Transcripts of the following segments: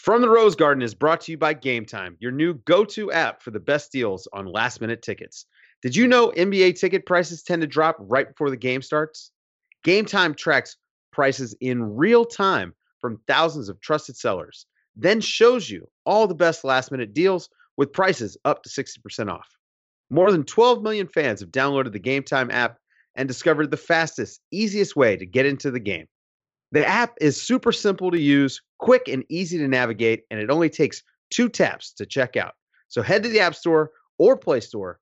From the Rose Garden is brought to you by Game Time, your new go to app for the best deals on last minute tickets. Did you know NBA ticket prices tend to drop right before the game starts? Game Time tracks prices in real time from thousands of trusted sellers, then shows you all the best last minute deals with prices up to 60% off. More than 12 million fans have downloaded the Game Time app and discovered the fastest, easiest way to get into the game. The app is super simple to use, quick and easy to navigate, and it only takes two taps to check out. So head to the App Store or Play Store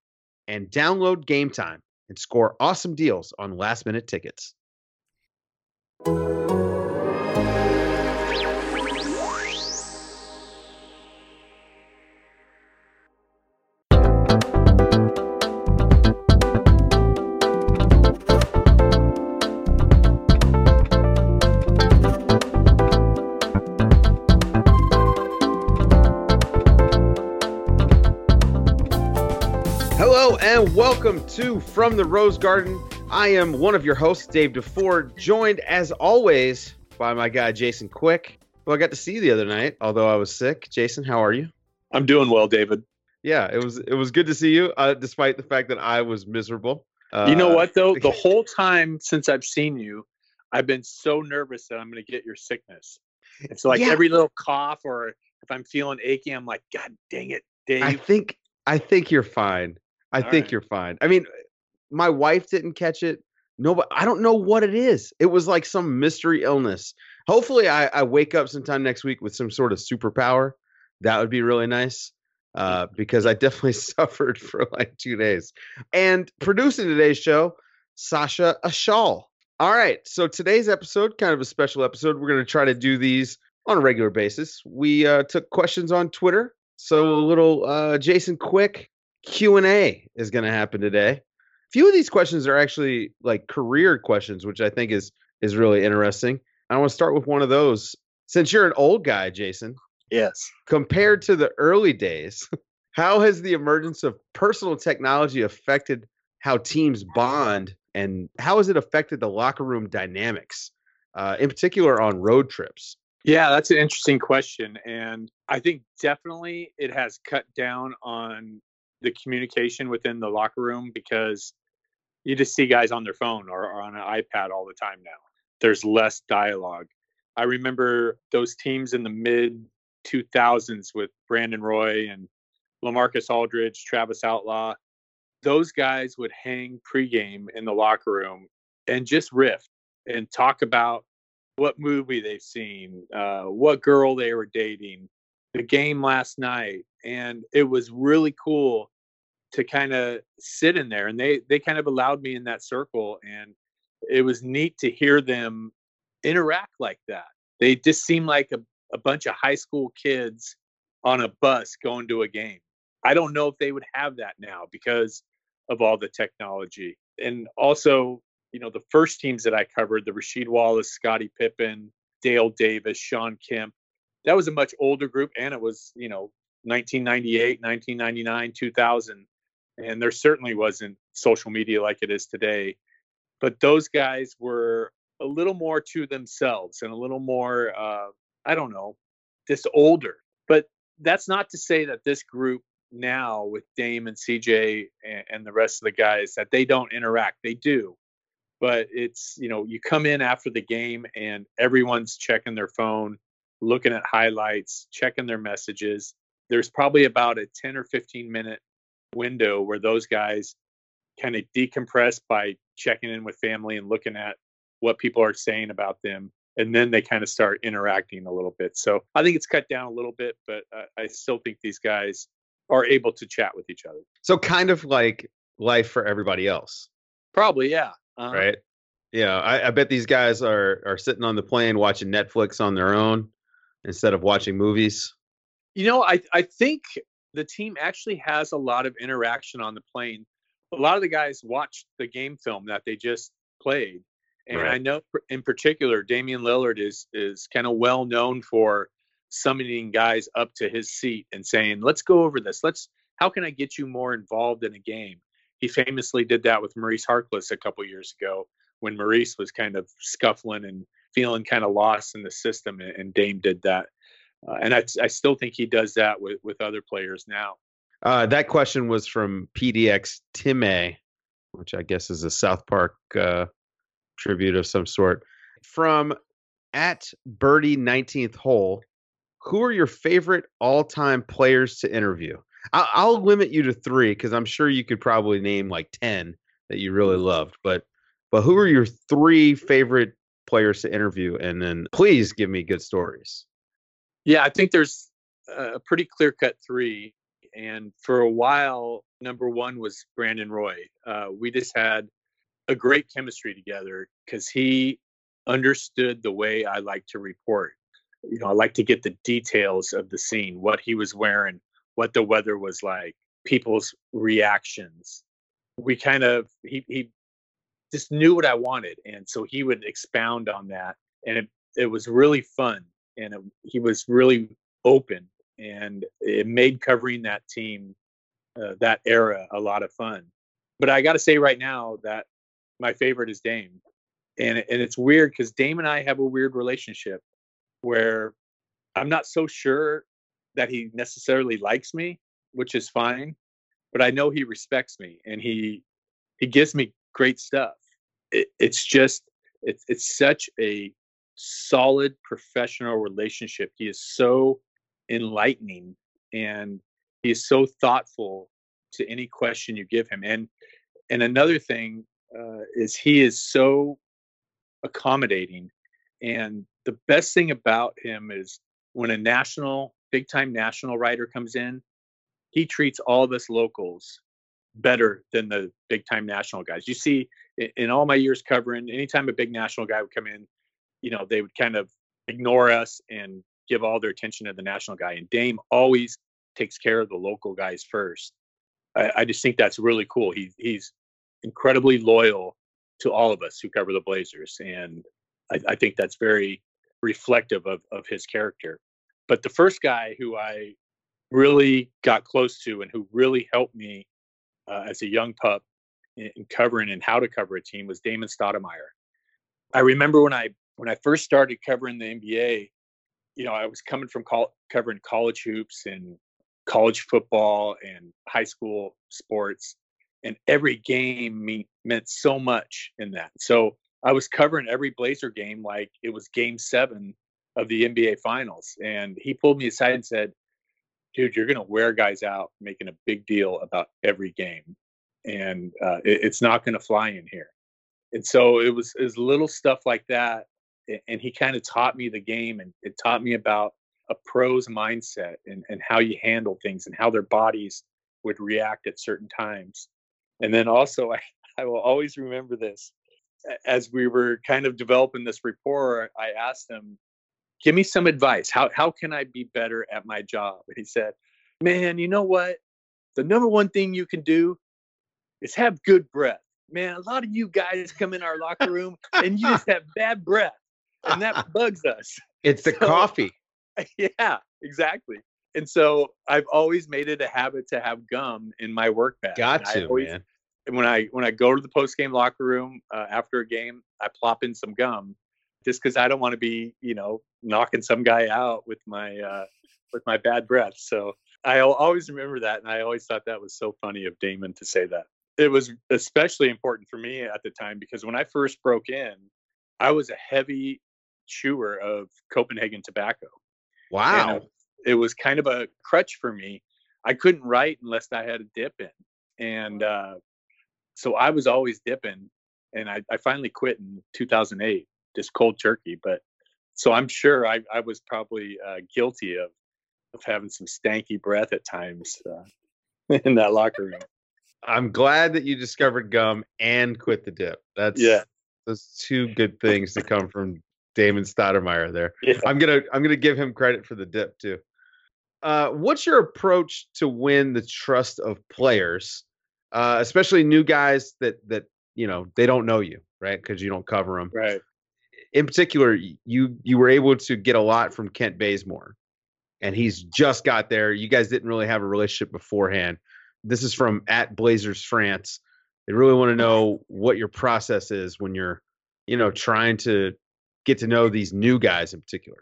and download Game Time and score awesome deals on last minute tickets. Welcome to From the Rose Garden. I am one of your hosts, Dave DeFord, joined as always by my guy Jason Quick, who I got to see the other night, although I was sick. Jason, how are you? I'm doing well, David. Yeah, it was it was good to see you, uh, despite the fact that I was miserable. Uh, you know what though? The whole time since I've seen you, I've been so nervous that I'm going to get your sickness. It's like Yeah. every little cough or if I'm feeling achy, I'm like, God dang it, Dave. I think I think you're fine. I All think right. you're fine. I mean, my wife didn't catch it. No, but I don't know what it is. It was like some mystery illness. Hopefully, I, I wake up sometime next week with some sort of superpower. That would be really nice uh, because I definitely suffered for like two days. And producing today's show, Sasha Ashal. All right. So today's episode, kind of a special episode. We're going to try to do these on a regular basis. We uh, took questions on Twitter. So a little uh, Jason Quick Q&A is going to happen today. A few of these questions are actually like career questions, which I think is is really interesting. I want to start with one of those. Since you're an old guy, Jason, yes. compared to the early days, how has the emergence of personal technology affected how teams bond and how has it affected the locker room dynamics, uh, in particular on road trips? Yeah, that's an interesting question. And I think definitely it has cut down on the communication within the locker room because you just see guys on their phone or, or on an iPad all the time now. There's less dialogue. I remember those teams in the mid 2000s with Brandon Roy and Lamarcus Aldridge, Travis Outlaw. Those guys would hang pregame in the locker room and just riff and talk about what movie they've seen, uh, what girl they were dating, the game last night, and it was really cool to kind of sit in there. And they they kind of allowed me in that circle, and it was neat to hear them interact like that. They just seemed like a, a bunch of high school kids on a bus going to a game. I don't know if they would have that now because of all the technology. And also, you know, the first teams that I covered, the Rasheed Wallace, Scottie Pippen, Dale Davis, Shawn Kemp, that was a much older group. And it was, you know, 1998, 1999, 2000. And there certainly wasn't social media like it is today. But those guys were a little more to themselves and a little more, uh, I don't know, just older. But that's not to say that this group now with Dame and CJ and, and the rest of the guys that they don't interact. They do. But it's, you know, you come in after the game and everyone's checking their phone, looking at highlights, checking their messages. There's probably about a 10 or 15 minute window where those guys kind of decompress by checking in with family and looking at what people are saying about them and then they kind of start interacting a little bit so i think it's cut down a little bit but uh, i still think these guys are able to chat with each other So kind of like life for everybody else. probably yeah uh, right? Yeah, I, I bet these guys are are sitting on the plane watching Netflix on their own instead of watching movies. you know i i think the team actually has a lot of interaction on the plane a lot of the guys watched the game film that they just played and Right. i know in particular damian lillard is is kind of well known for summoning guys up to his seat and saying let's go over this let's how can i get you more involved in a game he famously did that with maurice harkless a couple years ago when maurice was kind of scuffling and feeling kind of lost in the system and, and dame did that uh, and I, I still think he does that with with other players now. Uh, that question was from PDX Tim which I guess is a South Park uh, tribute of some sort. From at Birdie 19th Hole, who are your favorite all time players to interview? I'll, I'll limit you to three because I'm sure you could probably name like 10 that you really loved. But but who are your three favorite players to interview? And then please give me good stories. Yeah, I think there's a pretty clear cut three. And for a while, number one was Brandon Roy. Uh, we just had a great chemistry together because he understood the way I like to report. You know, I like to get the details of the scene, what he was wearing, what the weather was like, people's reactions. We kind of he he just knew what I wanted, and so he would expound on that, and it it was really fun and it, he was really open, and it made covering that team, uh, that era, a lot of fun. But I got to say right now that my favorite is Dame, and and it's weird because Dame and I have a weird relationship where I'm not so sure that he necessarily likes me, which is fine, but I know he respects me and he he gives me great stuff. It, it's just it's it's such a solid professional relationship. He is so enlightening and he is so thoughtful to any question you give him. And and another thing uh, is he is so accommodating. And the best thing about him is when a national, big time national writer comes in, he treats all of us locals better than the big time national guys. You see, in all my years covering, anytime a big national guy would come in, you know, they would kind of ignore us and give all their attention to the national guy. And Dame always takes care of the local guys first. I, I just think that's really cool. He, he's incredibly loyal to all of us who cover the Blazers. And I, I think that's very reflective of, of his character. But the first guy who I really got close to and who really helped me uh, as a young pup in, in, covering and how to cover a team was Damon Stoudemire. I remember when I when I first started covering the NBA, you know, I was coming from col- covering college hoops and college football and high school sports, and every game me- meant so much in that. So I was covering every Blazer game like it was Game Seven of the NBA Finals, and he pulled me aside and said, "Dude, you're going to wear guys out making a big deal about every game, and uh, it, it's not going to fly in here." And so it was, it was little stuff like that and he kind of taught me the game and it taught me about a pro's mindset and, and how you handle things and how their bodies would react at certain times. And then also, I, I will always remember this. As we were kind of developing this rapport, I asked him, Give me some advice. How, how can I be better at my job? And he said, Man, you know what? The number one thing you can do is have good breath. Man, a lot of you guys come in our locker room and you just have bad breath and that bugs us. It's the so, coffee. Yeah, exactly. And so I've always made it a habit to have gum in my work bag. Got to, always, man. And when I when I go to the post game locker room uh, after a game, I plop in some gum, just because I don't want to be, you know, knocking some guy out with my uh, with my bad breath. So I'll always remember that, and I always thought that was so funny of Damon to say that. It was especially important for me at the time because when I first broke in, I was a heavy chewer of Copenhagen tobacco. Wow. And it was kind of a crutch for me. I couldn't write unless I had a dip in. And uh, so I was always dipping. And I, I finally quit in 2008, just cold turkey. But so I'm sure I, I was probably uh, guilty of, of having some stanky breath at times uh, in that locker room. I'm glad that you discovered gum and quit the dip. That's yeah. Those two good things to come from Damon Stoudemire there. Yeah. I'm gonna I'm gonna give him credit for the dip too. Uh, what's your approach to win the trust of players, uh, especially new guys that that you know they don't know you, right? Because you don't cover them, right? In particular, you you were able to get a lot from Kent Bazemore, and he's just got there. You guys didn't really have a relationship beforehand. This is from at Blazers France. They really want to know what your process is when you're, you know, trying to get to know these new guys in particular?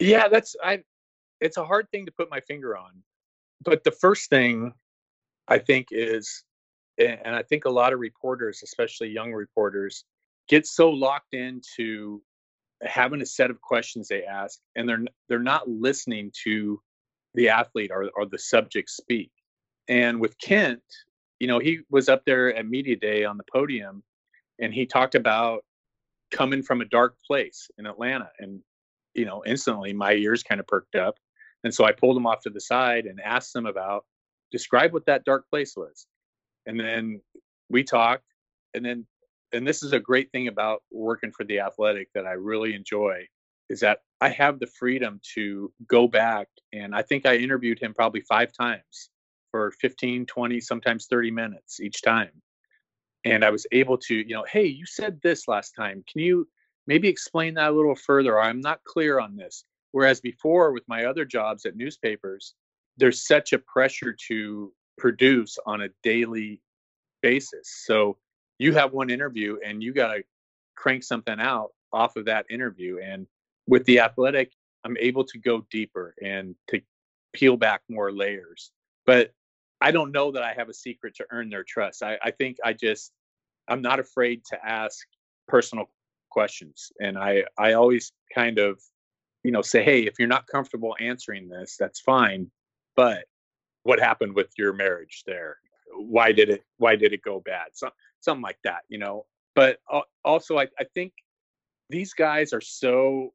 Yeah, that's I it's a hard thing to put my finger on. But the first thing I think is, and I think a lot of reporters, especially young reporters, get so locked into having a set of questions they ask, and they're they're not listening to the athlete or, or the subject speak. And with Kent, you know, he was up there at media day on the podium, and he talked about coming from a dark place in Atlanta, and you know, instantly my ears kind of perked up, and so I pulled him off to the side and asked him about describe what that dark place was, and then we talked, and then and this is a great thing about working for the athletic that I really enjoy is that I have the freedom to go back and I think I interviewed him probably 5 times for 15, 20, sometimes 30 minutes each time. And I was able to, you know, hey, you said this last time. Can you maybe explain that a little further? I'm not clear on this. Whereas before with my other jobs at newspapers, there's such a pressure to produce on a daily basis. So you have one interview and you got to crank something out off of that interview. And with the athletic, I'm able to go deeper and to peel back more layers. But I don't know that I have a secret to earn their trust. I, I think I just, I'm not afraid to ask personal questions. And I, I always kind of, you know, say, hey, if you're not comfortable answering this, that's fine. But what happened with your marriage there? Why did it, why did it go bad? So something like that, you know. But also, I, I think these guys are so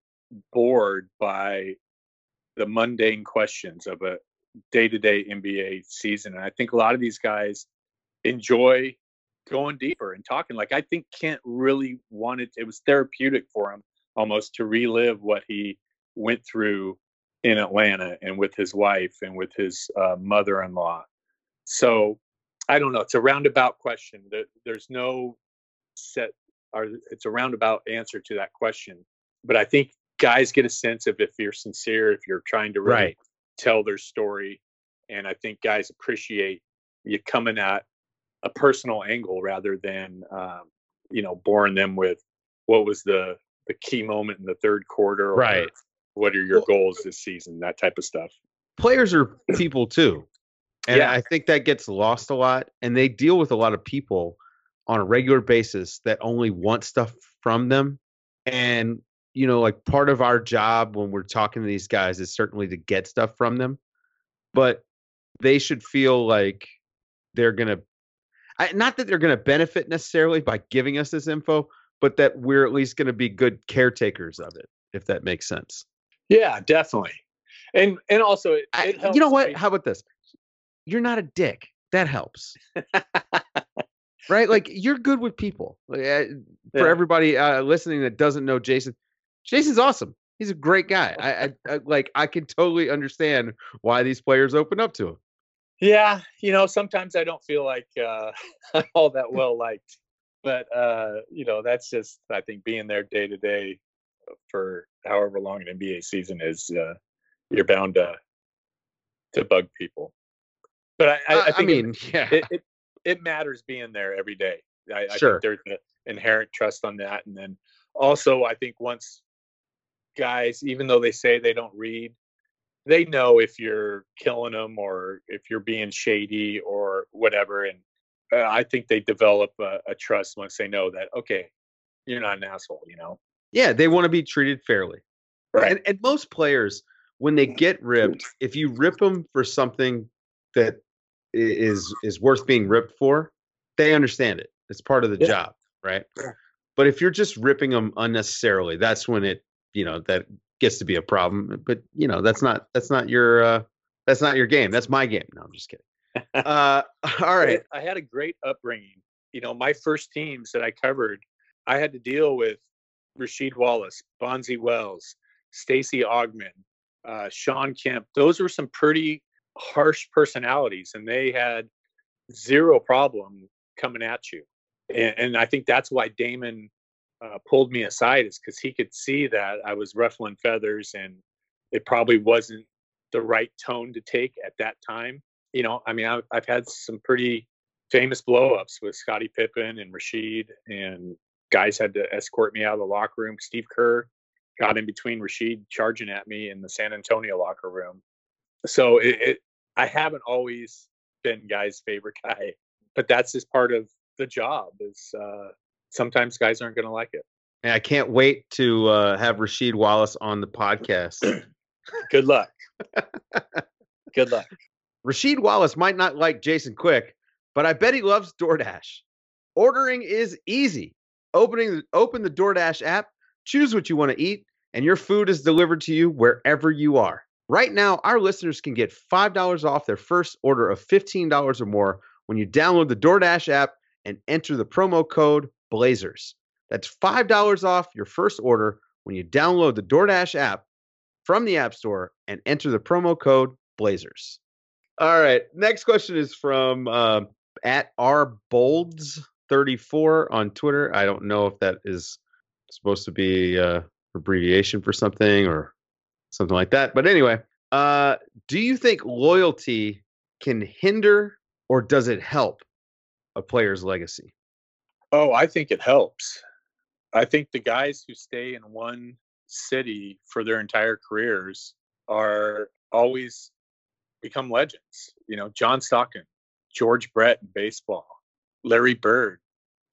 bored by the mundane questions of a day-to-day NBA season, and I think a lot of these guys enjoy going deeper and talking. Like I think Kent really wanted; it was therapeutic for him almost to relive what he went through in Atlanta and with his wife and with his uh, mother-in-law. So I don't know. It's a roundabout question. There's no set, or it's a roundabout answer to that question. But I think guys get a sense of if you're sincere, if you're trying to really right. tell their story, and I think guys appreciate you coming at a personal angle rather than um, you know boring them with what was the the key moment in the third quarter, right? What are your well, goals this season? That type of stuff. Players are people too. And yeah. I think that gets lost a lot. And they deal with a lot of people on a regular basis that only want stuff from them. And, you know, like part of our job when we're talking to these guys is certainly to get stuff from them. But they should feel like they're going to, not that they're going to benefit necessarily by giving us this info, but that we're at least going to be good caretakers of it, if that makes sense. Yeah, definitely. And and also, it, it I, you know what? How about this? You're not a dick. That helps. right? Like you're good with people. Like, uh, for yeah. everybody uh, listening that doesn't know Jason, Jason's awesome. He's a great guy. I, I, I like I can totally understand why these players open up to him. Yeah, you know, sometimes I don't feel like uh, all that well liked, but uh, you know, that's just I think being there day to day for however long an NBA season is, uh, you're bound to to bug people. But I, I, I think I mean, it, yeah. it, it, it matters being there every day. I, sure. I think there's an inherent trust on that, and then also I think once guys, even though they say they don't read, they know if you're killing them or if you're being shady or whatever, and uh, I think they develop a, a trust once they know that okay, you're not an asshole, you know. Yeah, they want to be treated fairly. Right. And, and most players, when they get ripped, if you rip them for something that is is worth being ripped for, they understand it. It's part of the yeah. job, right? But if you're just ripping them unnecessarily, that's when it, you know, that gets to be a problem. But you know, that's not that's not your uh, that's not your game. That's my game. No, I'm just kidding. Uh, all right. I had a great upbringing. You know, my first teams that I covered, I had to deal with Rasheed Wallace, Bonzi Wells, Stacey Augmon, uh, Shawn Kemp. Those were some pretty harsh personalities and they had zero problem coming at you. And, and I think that's why Damon uh, pulled me aside is because he could see that I was ruffling feathers and it probably wasn't the right tone to take at that time. You know, I mean, I've, I've had some pretty famous blowups with Scottie Pippen and Rasheed, and guys had to escort me out of the locker room. Steve Kerr got in between Rasheed charging at me in the San Antonio locker room. So it, it I haven't always been guy's favorite guy, but that's just part of the job. Is uh, sometimes guys aren't going to like it. And I can't wait to uh, have Rasheed Wallace on the podcast. Good luck. Good luck. Rasheed Wallace might not like Jason Quick, but I bet he loves DoorDash. Ordering is easy. Opening open the DoorDash app, choose what you want to eat, and your food is delivered to you wherever you are. Right now, our listeners can get $5 off their first order of $15 or more when you download the DoorDash app and enter the promo code Blazers. That's $5 off your first order when you download the DoorDash app from the App Store and enter the promo code Blazers. All right. Next question is from uh, at R Bolds 34 on Twitter. I don't know if that is supposed to be uh, abbreviation for something or something like that. But anyway, uh, do you think loyalty can hinder or does it help a player's legacy? Oh, I think it helps. I think the guys who stay in one city for their entire careers are always become legends. You know, John Stockton, George Brett in baseball, Larry Bird.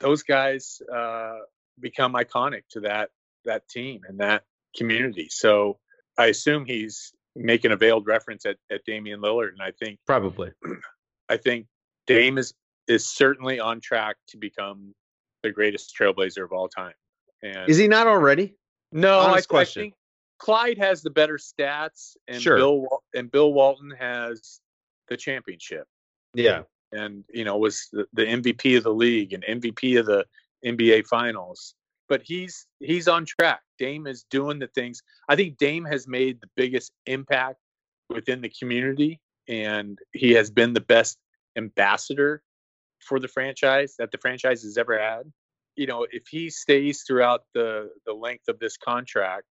Those guys uh, become iconic to that that team and that community. So I assume he's making a veiled reference at, at Damian Lillard, and I think probably, I think Dame is is certainly on track to become the greatest trailblazer of all time. And is he not already? No, I, I, think Clyde has the better stats, and sure. Bill and Bill Walton has the championship. Yeah, and you know was the, the MVP of the league and MVP of the NBA Finals. But he's he's on track. Dame is doing the things. I think Dame has made the biggest impact within the community, and he has been the best ambassador for the franchise that the franchise has ever had. You know, if he stays throughout the the length of this contract,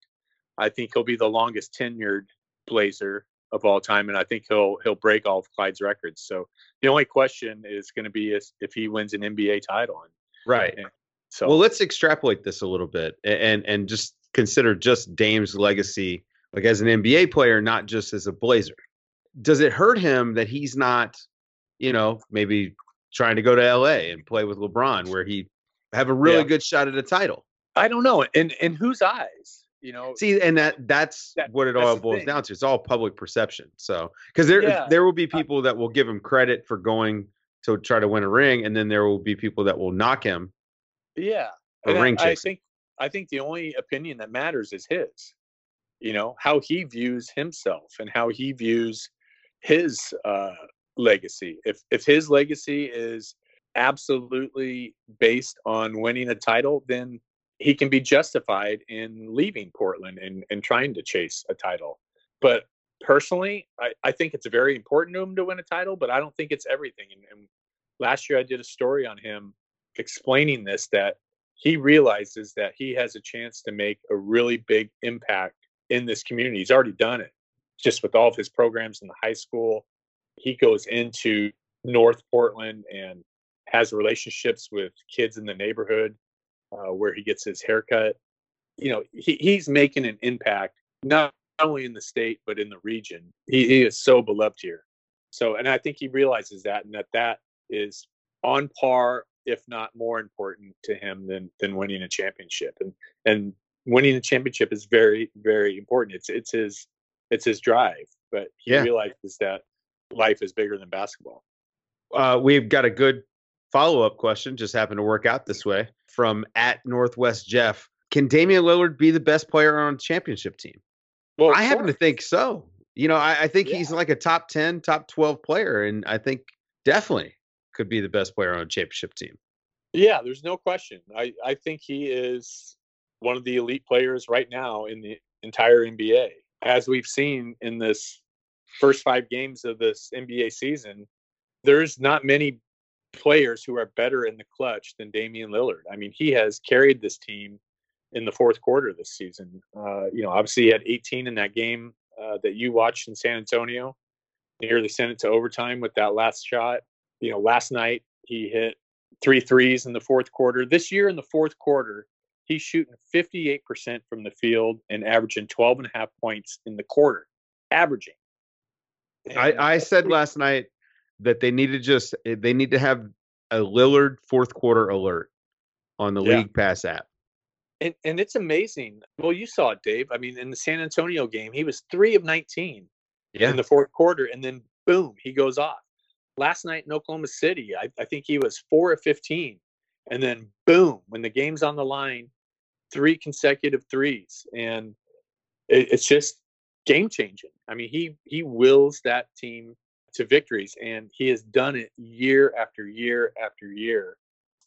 I think he'll be the longest tenured Blazer of all time, and I think he'll he'll break all of Clyde's records. So the only question is going to be is if he wins an NBA title. And, right. And so well, let's extrapolate this a little bit and and just consider just Dame's legacy, like as an NBA player, not just as a Blazer. Does it hurt him that he's not, you know, maybe trying to go to LA and play with LeBron, where he have a really yeah. good shot at a title? I don't know. In in whose eyes? You know. See, and that that's that, what it all boils down to. It's all public perception. So, because there yeah. there will be uh people that will give him credit for going to try to win a ring, and then there will be people that will knock him. Yeah, and ring I, I think I think the only opinion that matters is his. You know how he views himself and how he views his uh, legacy. If if his legacy is absolutely based on winning a title, then he can be justified in leaving Portland and, and trying to chase a title. But personally, I, I think it's very important to him to win a title, but I don't think it's everything. And, and last year I did a story on him explaining this that he realizes that he has a chance to make a really big impact in this community. He's already done it just with all of his programs in the high school. He goes into North Portland and has relationships with kids in the neighborhood uh, where he gets his haircut. You know, he, he's making an impact not only in the state but in the region. He, he is so beloved here. So, and I think he realizes that, and that that is on par, if not more important to him than than winning a championship. And and winning a championship is very very important. It's it's his it's his drive, but he yeah. realizes that life is bigger than basketball. Uh, we've got a good follow up question. Just happened to work out this way from at Northwest Jeff. Can Damian Lillard be the best player on a championship team? Well, I happen to think so. You know, I, I think yeah. he's like a top 10, top 12 player. And I think definitely could be the best player on a championship team. Yeah, there's no question. I, I think he is one of the elite players right now in the entire NBA. As we've seen in this first five games of this NBA season, there's not many players who are better in the clutch than Damian Lillard. I mean, he has carried this team in the fourth quarter this season. Uh, you know, obviously he had 18 in that game uh, that you watched in San Antonio. Nearly sent it to overtime with that last shot. You know, last night he hit three threes in the fourth quarter. This year in the fourth quarter, he's shooting 58% from the field and averaging 12 and a half points in the quarter, averaging. I, I said last night that they need to just eh, they need to have a Lillard fourth quarter alert on the yeah. League Pass app. And and it's amazing. Well, you saw it, Dave. I mean, in the San Antonio game, he was three of 19 yeah. in the fourth quarter, and then boom, he goes off. Last night in Oklahoma City, I, I think he was four of 15. And then boom, when the game's on the line, three consecutive threes. And it, it's just game changing. I mean, he he wills that team to victories, and he has done it year after year after year.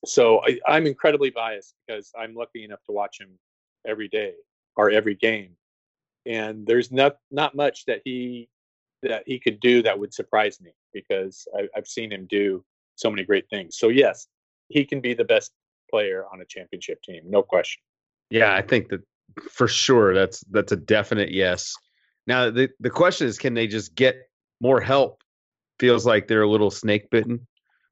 So I, I'm incredibly biased because I'm lucky enough to watch him every day or every game, and there's not not much that he that he could do that would surprise me because I, I've seen him do so many great things. So yes, he can be the best player on a championship team, no question. Yeah, I think that for sure that's that's a definite yes. Now the the question is, can they just get more help? Feels like they're a little snake bitten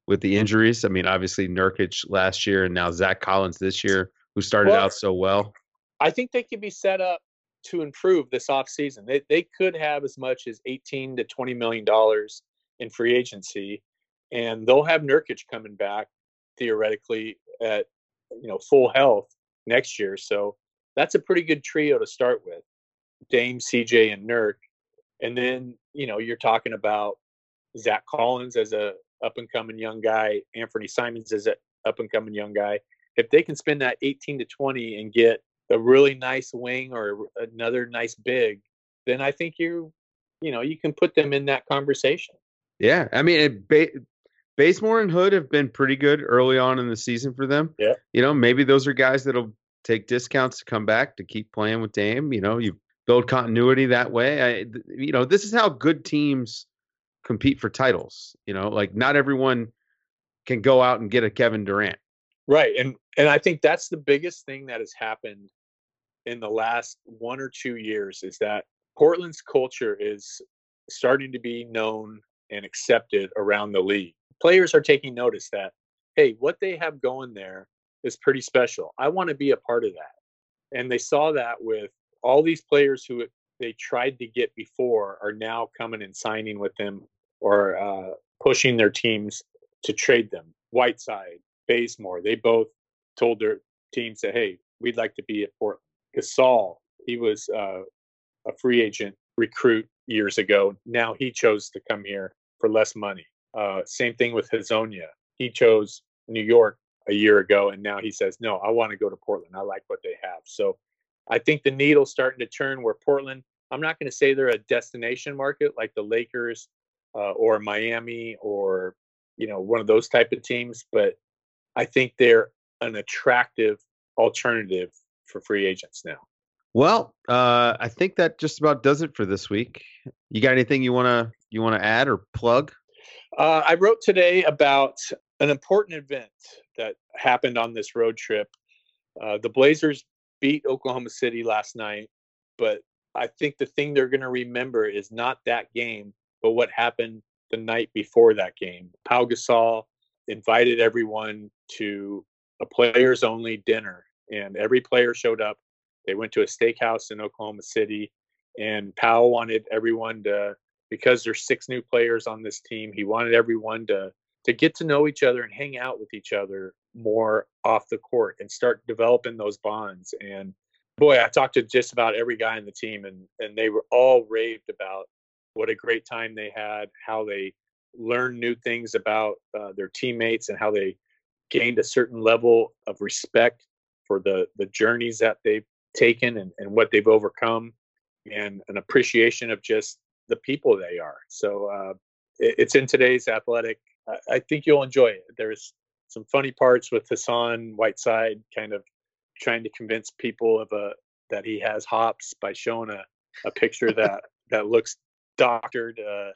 with the injuries. I mean, obviously Nurkic last year and now Zach Collins this year, who started well, out so well. I think they can be set up to improve this offseason. They they could have as much as 18 to 20 million dollars in free agency and they'll have Nurkic coming back theoretically at you know full health next year. So that's a pretty good trio to start with. Dame, CJ, and Nurk. And then, you know, you're talking about Zach Collins as a up and coming young guy, Anthony Simons as a up and coming young guy. If they can spend that 18 to 20 and get a really nice wing or another nice big, then I think you, you know, you can put them in that conversation. Yeah, I mean, it, ba- Bazemore and Hood have been pretty good early on in the season for them. Yeah, you know, maybe those are guys that'll take discounts to come back to keep playing with Dame. You know, you build continuity that way. I, you know, this is how good teams compete for titles. You know, like not everyone can go out and get a Kevin Durant. Right, and and I think that's the biggest thing that has happened in the last one or two years is that Portland's culture is starting to be known and accepted around the league. Players are taking notice that hey, what they have going there is pretty special. I want to be a part of that. And they saw that with all these players who they tried to get before are now coming and signing with them or uh, pushing their teams to trade them. Whiteside, Bazemore, they both told their teams that, hey, we'd like to be at Portland. Gasol, he was uh, a free agent recruit years ago. Now he chose to come here for less money. Uh, same thing with Hezonja. He chose New York a year ago, and now he says, no, I want to go to Portland. I like what they have. So I think the needle's starting to turn where Portland, I'm not going to say they're a destination market like the Lakers uh, or Miami or, you know, one of those type of teams, but I think they're an attractive alternative for free agents now. Well, uh, I think that just about does it for this week. You got anything you wanna you wanna add or plug? Uh, I wrote today about an important event that happened on this road trip. Uh, the Blazers beat Oklahoma City last night, but I think the thing they're going to remember is not that game, but what happened the night before that game. Pau Gasol invited everyone to a players only dinner, and every player showed up. They went to a steakhouse in Oklahoma City, and Pau wanted everyone to, because there's six new players on this team, he wanted everyone to to get to know each other and hang out with each other more off the court and start developing those bonds. And boy, I talked to just about every guy in the team, and and they were all raved about what a great time they had, how they learned new things about uh, their teammates, and how they gained a certain level of respect for the the journeys that they've taken and, and what they've overcome, and an appreciation of just the people they are. So uh, it, it's in today's athletic I, think you'll enjoy it. There's some funny parts with Hassan Whiteside kind of trying to convince people of a that he has hops by showing a, a picture that that looks doctored. Uh,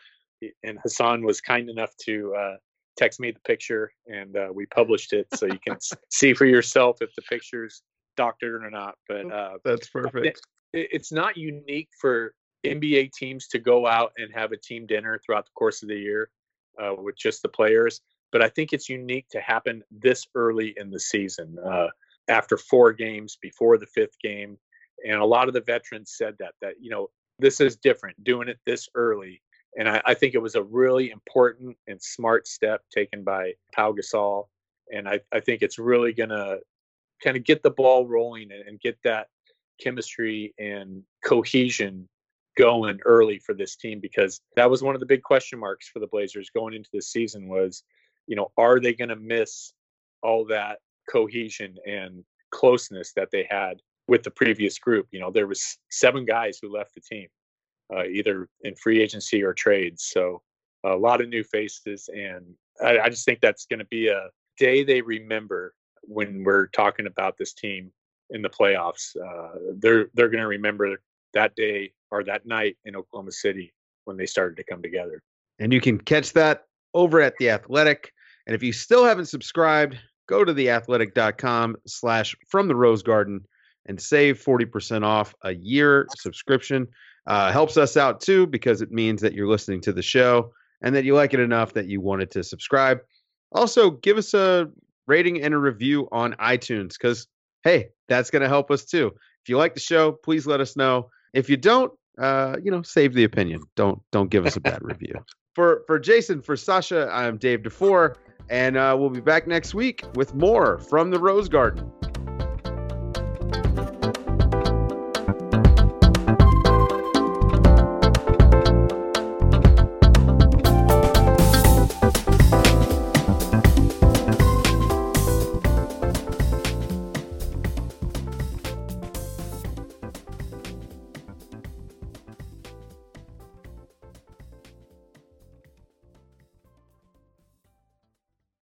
and Hassan was kind enough to uh, text me the picture, and uh, we published it so you can see for yourself if the picture's doctored or not. But uh, that's perfect. It, it's not unique for NBA teams to go out and have a team dinner throughout the course of the year uh, with just the players. But I think it's unique to happen this early in the season. Uh, after four games before the fifth game. And a lot of the veterans said that, that, you know, this is different doing it this early. And I, I think it was a really important and smart step taken by Pau Gasol. And I, I think it's really going to kind of get the ball rolling and, and get that chemistry and cohesion going early for this team because that was one of the big question marks for the Blazers going into the season was, you know, are they going to miss all that cohesion and closeness that they had with the previous group? You know, there was seven guys who left the team, uh, either in free agency or trades. So a lot of new faces, and I, I just think that's going to be a day they remember when we're talking about this team in the playoffs. Uh, they're they're going to remember that day or that night in Oklahoma City when they started to come together. And you can catch that over at the Athletic. And if you still haven't subscribed, go to theathletic.com slash from the Rose Garden and save 40% off a year subscription. Uh, helps us out too because it means that you're listening to the show and that you like it enough that you wanted to subscribe. Also, give us a rating and a review on iTunes because, hey, that's going to help us too. If you like the show, please let us know. If you don't, uh, you know, save the opinion. Don't don't give us a bad review. For for Jason, for Sasha, I'm Dave DeFore, and uh, we'll be back next week with more from the Rose Garden.